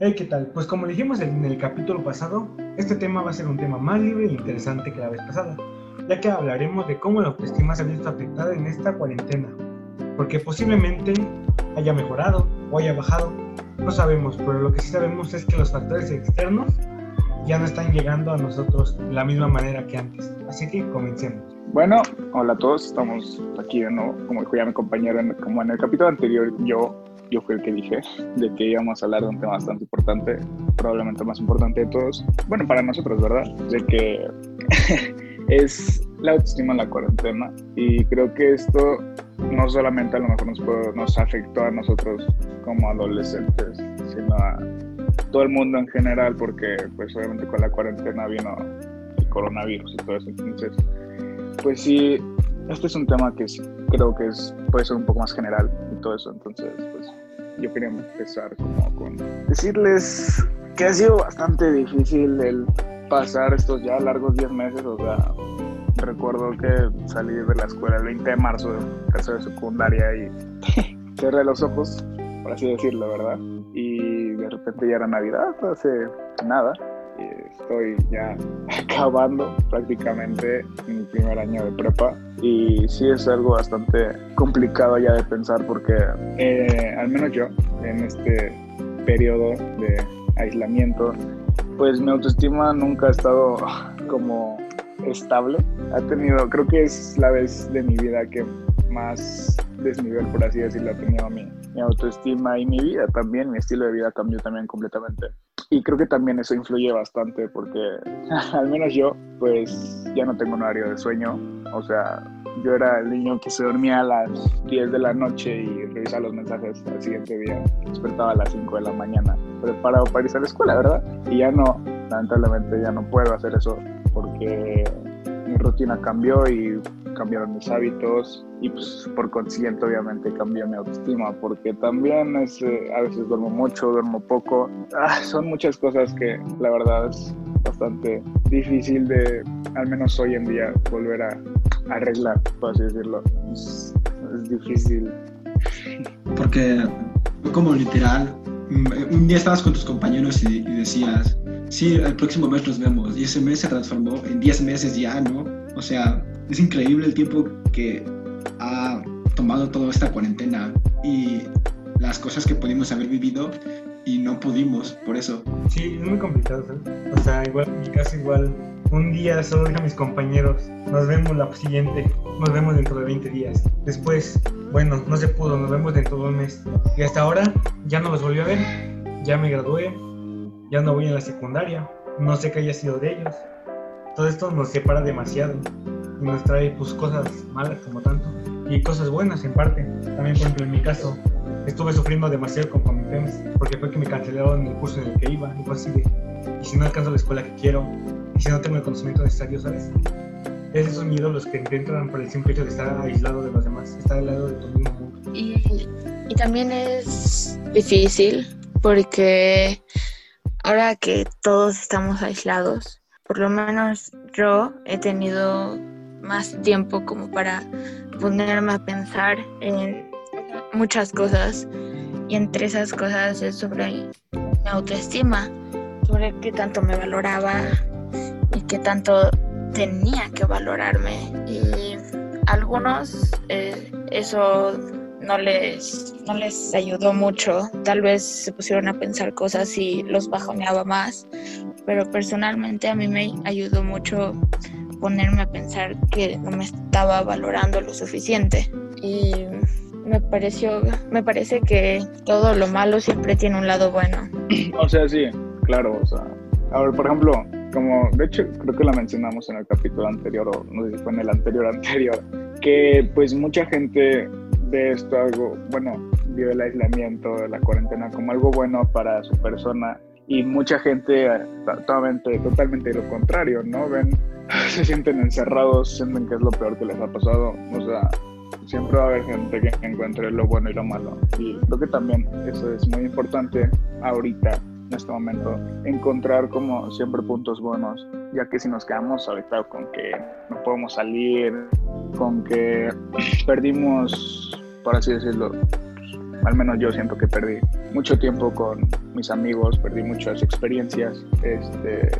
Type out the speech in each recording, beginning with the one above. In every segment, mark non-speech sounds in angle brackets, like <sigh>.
Hey, ¿qué tal? Pues como dijimos en el capítulo pasado, este tema va a ser un tema más libre e interesante que la vez pasada, ya que hablaremos de cómo la autoestima se ha visto afectada en esta cuarentena, porque posiblemente haya mejorado o haya bajado, no sabemos, pero lo que sí sabemos es que los factores externos ya no están llegando a nosotros de la misma manera que antes. Así que comencemos. Bueno, hola a todos, estamos aquí de nuevo, como dijo ya mi compañero, en, como en el capítulo anterior, yo, yo fui el que dije de que íbamos a hablar de un tema bastante importante, probablemente más importante de todos, bueno, para nosotros, ¿verdad? De que <laughs> es la autoestima en la cuarentena y creo que esto no solamente a lo mejor nos, nos afectó a nosotros como adolescentes, sino a todo el mundo en general, porque pues obviamente con la cuarentena vino el coronavirus y todo eso. Entonces, pues sí, este es un tema que creo que es, puede ser un poco más general todo eso. Entonces, pues yo quería empezar como con decirles que ha sido bastante difícil el pasar estos ya largos 10 meses, o sea, recuerdo que salí de la escuela el 20 de marzo de tercero de secundaria y <laughs> cerré los ojos, por así decirlo, ¿verdad? Y de repente ya era Navidad, hace nada. Estoy ya <laughs> acabando prácticamente mi primer año de prepa y sí es algo bastante complicado ya de pensar porque eh, al menos yo en este periodo de aislamiento pues mi autoestima nunca ha estado <laughs> como estable. Ha tenido, creo que es la vez de mi vida que más desnivel, por así decirlo, ha tenido mi, mi autoestima y mi vida también, mi estilo de vida cambió también completamente. Y creo que también eso influye bastante porque <laughs> al menos yo pues ya no tengo un horario de sueño, o sea, yo era el niño que se dormía a las 10 de la noche y revisaba los mensajes al siguiente día, despertaba a las 5 de la mañana, preparado para irse a la escuela, ¿verdad? Y ya no, lamentablemente ya no puedo hacer eso porque mi rutina cambió y cambiaron mis hábitos y pues por consiguiente obviamente cambió mi autoestima porque también es, eh, a veces duermo mucho, duermo poco. Ah, son muchas cosas que la verdad es bastante difícil de, al menos hoy en día, volver a, arreglar, por así decirlo. Es, difícil. Porque como literal, un día estabas con tus compañeros y, y decías, sí, el próximo mes nos vemos. Y ese mes se transformó en 10 meses ya, ¿no? O sea, es increíble el tiempo que ha tomado toda esta cuarentena y las cosas que pudimos haber vivido y no pudimos, por eso. Sí, es muy complicado, ¿sabes? O sea, igual, casi igual. Un día solo dije a mis compañeros, nos vemos la siguiente, nos vemos dentro de 20 días. Después, bueno, no se pudo, nos vemos dentro de un mes. Y hasta ahora ya no los volví a ver, ya me gradué, ya no voy a la secundaria, no sé qué haya sido de ellos. Todo esto nos separa demasiado nos trae pues cosas malas como tanto y cosas buenas en parte. También por ejemplo en mi caso estuve sufriendo demasiado con Comitems porque fue que me cancelaron el curso en el que iba y fue así de y si no alcanzo la escuela que quiero y si no tengo el conocimiento necesario, ¿sabes? Es esos miedos los que intentan por el simple hecho de estar aislado de los demás, estar al lado de tu mismo mundo. Y, y también es difícil porque ahora que todos estamos aislados, por lo menos yo he tenido más tiempo como para ponerme a pensar en muchas cosas y entre esas cosas es sobre mi autoestima, sobre qué tanto me valoraba y qué tanto tenía que valorarme y algunos eh, eso no les, no les ayudó mucho. Tal vez se pusieron a pensar cosas y los bajoneaba más. Pero personalmente a mí me ayudó mucho ponerme a pensar que no me estaba valorando lo suficiente. Y me pareció, me parece que todo lo malo siempre tiene un lado bueno. <clears throat> O sea, sí, claro, o sea. A ver, por ejemplo, como de hecho creo que la mencionamos en el capítulo anterior o no sé si fue en el anterior <laughs> anterior, que pues mucha gente ve esto algo, bueno, vio el aislamiento, la cuarentena como algo bueno para su persona y mucha gente eh, totalmente, totalmente lo contrario, ¿no? Ven, <laughs> se sienten encerrados, sienten que es lo peor que les ha pasado, o sea, siempre va a haber gente que encuentre lo bueno y lo malo. Y creo que también eso es muy importante ahorita en este momento encontrar como siempre puntos buenos ya que si nos quedamos ahorita con que no podemos salir con que perdimos por así decirlo, al menos yo siento que perdí mucho tiempo con mis amigos, perdí muchas experiencias, este,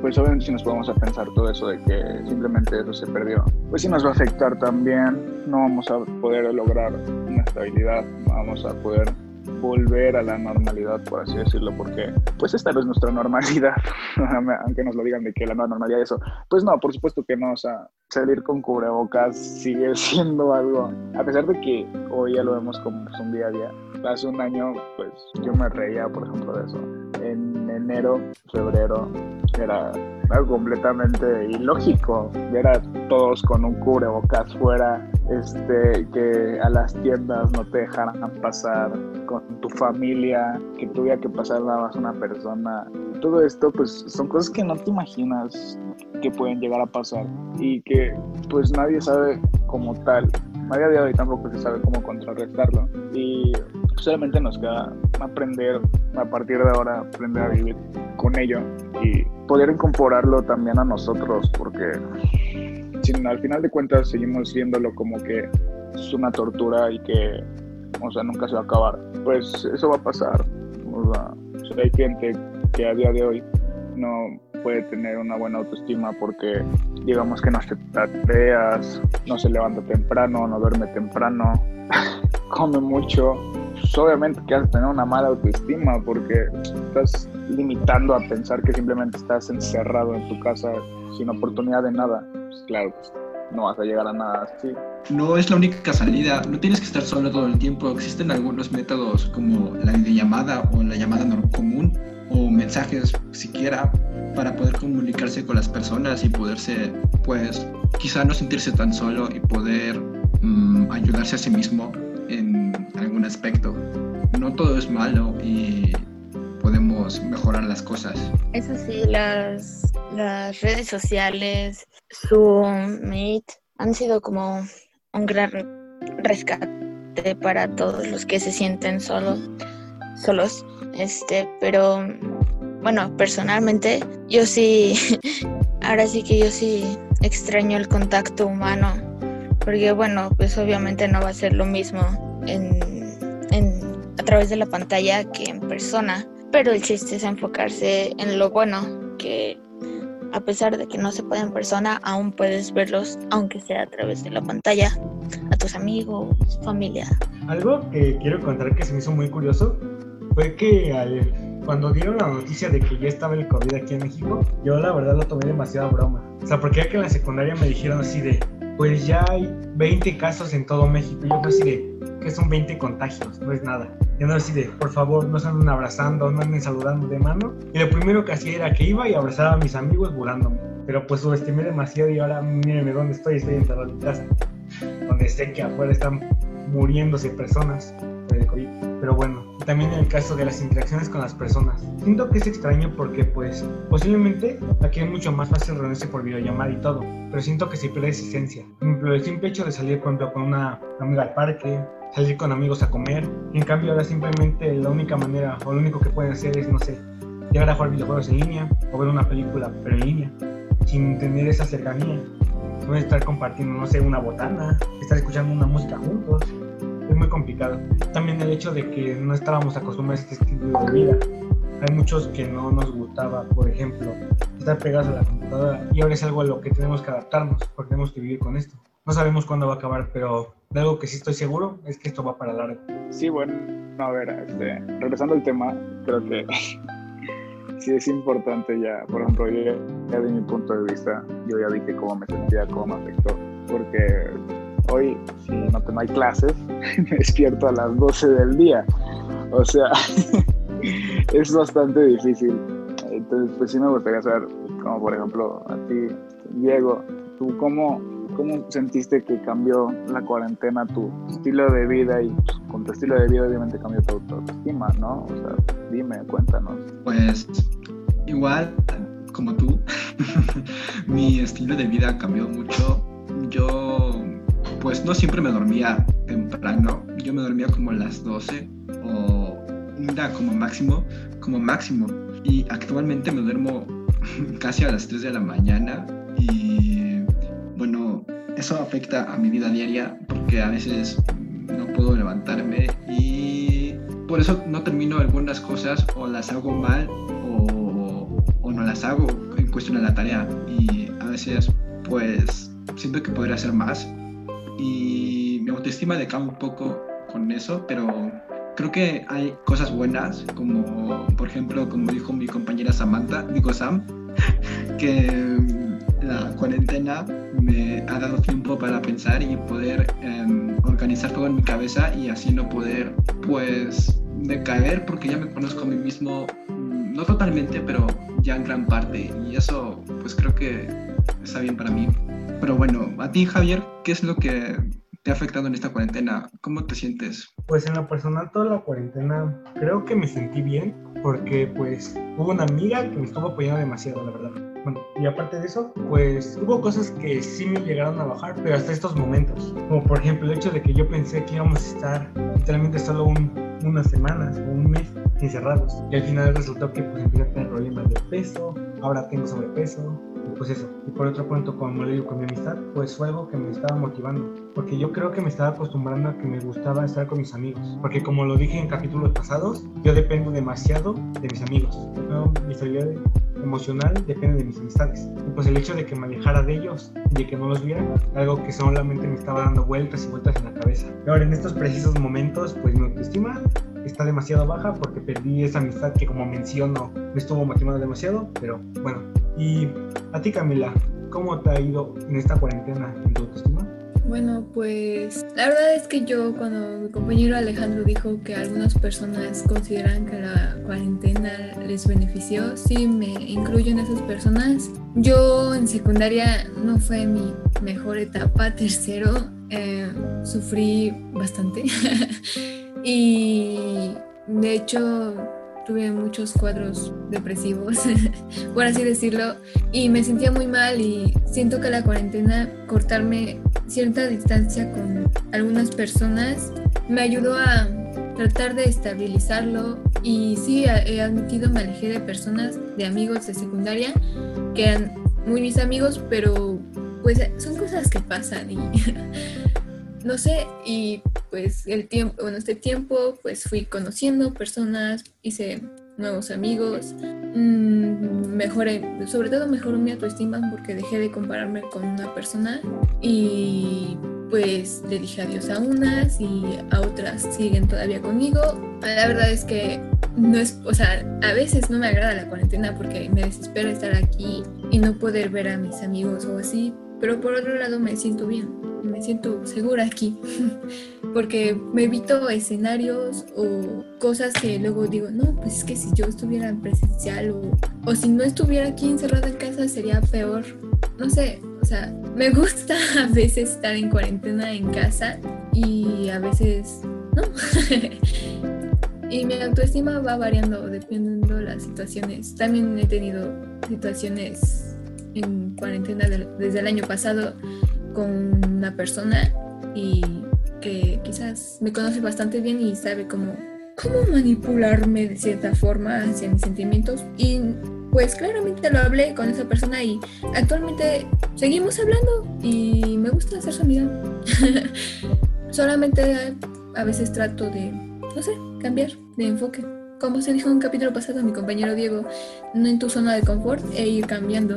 pues obviamente si nos podemos a pensar todo eso de que simplemente eso se perdió, pues sí nos va a afectar también, no vamos a poder lograr una estabilidad, vamos a poder volver a la normalidad, por así decirlo, porque pues esta no es nuestra normalidad, <laughs> aunque nos lo digan de que la nueva normalidad es eso. Pues no, por supuesto que no, o sea, salir con cubrebocas sigue <laughs> siendo algo, a pesar de que hoy ya lo vemos como pues, un día a día. Hace un año, pues yo me reía, por ejemplo, de eso. En enero, febrero, era algo completamente ilógico ver a todos con un cubrebocas fuera, este, que a las tiendas no te dejaran pasar con tu familia, que tuviera que pasar nada más una persona. Todo esto, pues, son cosas que no te imaginas que pueden llegar a pasar y que, pues, nadie sabe como tal. Día de hoy tampoco se sabe cómo contrarrestarlo. Y solamente nos queda aprender a partir de ahora, aprender a vivir con ello y poder incorporarlo también a nosotros, porque al final de cuentas seguimos viéndolo como que es una tortura y que, o sea, nunca se va a acabar, pues eso va a pasar. O sea, hay gente que a día de hoy no puede tener una buena autoestima porque digamos que no hace tareas, no se levanta temprano, no duerme temprano, <laughs> come mucho, pues obviamente que vas a tener una mala autoestima porque estás limitando a pensar que simplemente estás encerrado en tu casa sin oportunidad de nada. Pues claro, pues no vas a llegar a nada así. No es la única salida, no tienes que estar solo todo el tiempo. Existen algunos métodos como la videollamada o la llamada común o mensajes siquiera para poder comunicarse con las personas y poderse, pues, quizá no sentirse tan solo y poder mm, ayudarse a sí mismo en algún aspecto. No todo es malo y podemos mejorar las cosas. Eso sí, las, las redes sociales, Zoom, Meet, han sido como un gran rescate para todos los que se sienten solos, solos. Este, pero bueno, personalmente yo sí, <laughs> ahora sí que yo sí extraño el contacto humano, porque bueno, pues obviamente no va a ser lo mismo en, a través de la pantalla que en persona, pero el chiste es enfocarse en lo bueno, que a pesar de que no se puede en persona, aún puedes verlos, aunque sea a través de la pantalla, a tus amigos, familia. Algo que quiero contar que se me hizo muy curioso fue que cuando dieron la noticia de que ya estaba el COVID aquí en México, yo la verdad lo tomé demasiado broma. O sea, porque ya que en la secundaria me dijeron así de, pues ya hay 20 casos en todo México. Yo fue así de, que son 20 contagios, no es nada. Y no así de, por favor, no se anden abrazando, no anden saludando de mano. Y lo primero que hacía era que iba y abrazaba a mis amigos burlándome. Pero pues subestimé demasiado y ahora mírenme dónde estoy, estoy en casa. Donde sé que afuera están muriéndose personas por el COVID. Pero bueno, también en el caso de las interacciones con las personas. Siento que es extraño porque pues posiblemente aquí es mucho más fácil reunirse por videollamada y todo, pero siento que se pierde esencia. Por ejemplo, el simple hecho de salir por ejemplo, con una amiga al parque, salir con amigos a comer, en cambio ahora simplemente la única manera o lo único que pueden hacer es, no sé, llegar a jugar videojuegos en línea o ver una película pero en línea, sin tener esa cercanía. Pueden estar compartiendo, no sé, una botana, estar escuchando una música juntos es muy complicado. También el hecho de que no estábamos acostumbrados a este estilo de vida. Hay muchos que no nos gustaba, por ejemplo, estar pegados a la computadora y ahora es algo a lo que tenemos que adaptarnos porque tenemos que vivir con esto. No sabemos cuándo va a acabar, pero de algo que sí estoy seguro es que esto va para largo. Sí, bueno, a ver, este, regresando al tema, creo que <laughs> sí es importante ya, por ejemplo, yo ya, de mi punto de vista, yo ya dije cómo me sentía, cómo me afectó, porque hoy, si no, tengo hay clases, <laughs> me despierto a las 12 del día. O sea, <laughs> es bastante difícil. Entonces, pues sí me gustaría saber, como por ejemplo, a ti, Diego, ¿tú cómo, cómo sentiste que cambió la cuarentena tu estilo de vida y pues, con tu estilo de vida obviamente cambió tu autoestima, ¿no? O sea, dime, cuéntanos. Pues igual, como tú, <laughs> mi estilo de vida cambió mucho. Yo pues no siempre me dormía temprano. Yo me dormía como a las 12 o una como máximo, como máximo. Y actualmente me duermo <laughs> casi a las 3 de la mañana y eso afecta a mi vida diaria porque a veces no puedo levantarme y por eso no termino algunas cosas o las hago mal o, no las hago en cuestión de la tarea. Y a veces, pues, siento que podría hacer más. Y mi autoestima decae un poco con eso, pero creo que hay cosas buenas, como por ejemplo, como dijo mi compañera Samantha, digo Sam, <laughs> que la cuarentena me ha dado tiempo para pensar y poder em, organizar todo en mi cabeza y así no poder, pues, decaer porque ya me conozco a mí mismo, mm, no totalmente, pero ya en gran parte. Y eso, pues creo que está bien para mí. Pero bueno, a ti, Javier, ¿qué es lo que te ha afectado en esta cuarentena? ¿Cómo te sientes? Pues en lo personal toda la cuarentena creo que me sentí bien porque pues hubo una amiga que me estuvo apoyando demasiado, la verdad. Y aparte de eso, pues hubo cosas que sí me llegaron a bajar, pero hasta estos momentos. Como por ejemplo el hecho de que yo pensé que íbamos a estar literalmente solo un, unas semanas o un mes encerrados. Y al final resultó que pues empecé a tener problemas de peso, ahora tengo sobrepeso, pues eso. Y por otro punto, como le digo, con mi amistad, pues fue algo que me estaba motivando. Porque yo creo que me estaba acostumbrando a que me gustaba estar con mis amigos. Porque como lo dije en capítulos pasados, yo dependo demasiado de mis amigos. ¿no? Mi estabilidad emocional depende de mis amistades. Y pues el hecho de que me alejara de ellos y de que no los viera, algo que solamente me estaba dando vueltas y vueltas en la cabeza. Y ahora en estos precisos momentos, pues mi autoestima está demasiado baja porque perdí esa amistad que como menciono me estuvo motivando demasiado, pero bueno. Y a ti Camila, ¿cómo te ha ido en esta cuarentena en tu autoestima? Bueno, pues la verdad es que yo cuando mi compañero Alejandro dijo que algunas personas consideran que la cuarentena les benefició, sí me incluyo en esas personas. Yo en secundaria no fue mi mejor etapa, <laughs> tercero, eh, sufrí bastante <laughs> y de hecho tuve muchos cuadros depresivos, <laughs> por así decirlo, y me sentía muy mal y siento que la cuarentena, cortarme cierta distancia con algunas personas, me ayudó a tratar de estabilizarlo y sí, he admitido, me alejé de personas, de amigos de secundaria, que eran muy mis amigos, pero pues son cosas que pasan y <laughs> no sé, y pues el tiempo, bueno, este tiempo pues fui conociendo personas, hice nuevos amigos, mmm, mejoré, sobre todo mejoró mi autoestima porque dejé de compararme con una persona y pues le dije adiós a unas y a otras siguen todavía conmigo. La verdad es que no es, o sea, a veces no me agrada la cuarentena porque me desespera estar aquí y no poder ver a mis amigos o así, pero por otro lado me siento bien, me siento segura aquí, <laughs> porque me evito escenarios o cosas que luego digo, no, pues es que si yo estuviera en presencial o, o si no estuviera aquí encerrada en casa sería peor, no sé, o sea, me <laughs> gusta a veces estar en cuarentena en casa y a veces no. <laughs> y mi autoestima va variando dependiendo de las situaciones. También he tenido situaciones en cuarentena desde el año pasado con una persona y que quizás me conoce bastante bien y sabe cómo, cómo manipularme de cierta forma hacia mis sentimientos. Y pues claramente lo hablé con esa persona y actualmente seguimos hablando y me gusta hacer su amiga. <laughs> Solamente a veces trato de, no sé, cambiar de enfoque. Como se dijo en un capítulo pasado mi compañero Diego, no en tu zona de confort e ir cambiando.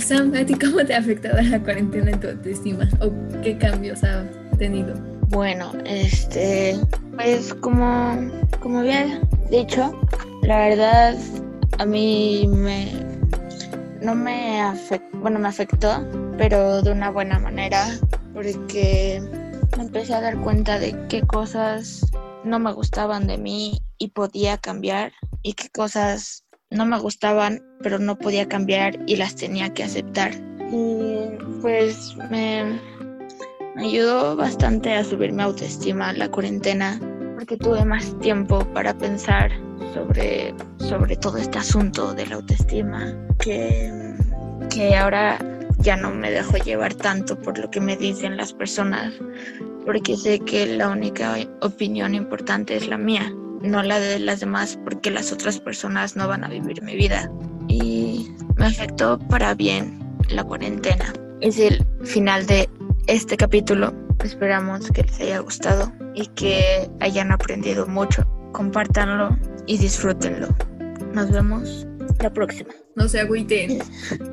Sam, ¿a ti cómo te ha afectado la cuarentena en tu autoestima? ¿O qué cambios ha tenido? Bueno, este, pues como, como había dicho, la verdad a mí me, no me afectó, bueno, me afectó, pero de una buena manera, porque me empecé a dar cuenta de qué cosas no me gustaban de mí y podía cambiar y qué cosas no me gustaban, pero no podía cambiar y las tenía que aceptar. Y pues me, ayudó bastante a subir mi autoestima la cuarentena porque tuve más tiempo para pensar sobre, sobre todo este asunto de la autoestima que, que ahora ya no me dejo llevar tanto por lo que me dicen las personas porque sé que la única opinión importante es la mía no la de las demás porque las otras personas no van a vivir mi vida. Y me afectó para bien la cuarentena. Es el final de este capítulo. Esperamos que les haya gustado y que hayan aprendido mucho. compártanlo y disfrútenlo. Nos vemos la próxima. No se agüiten. <laughs>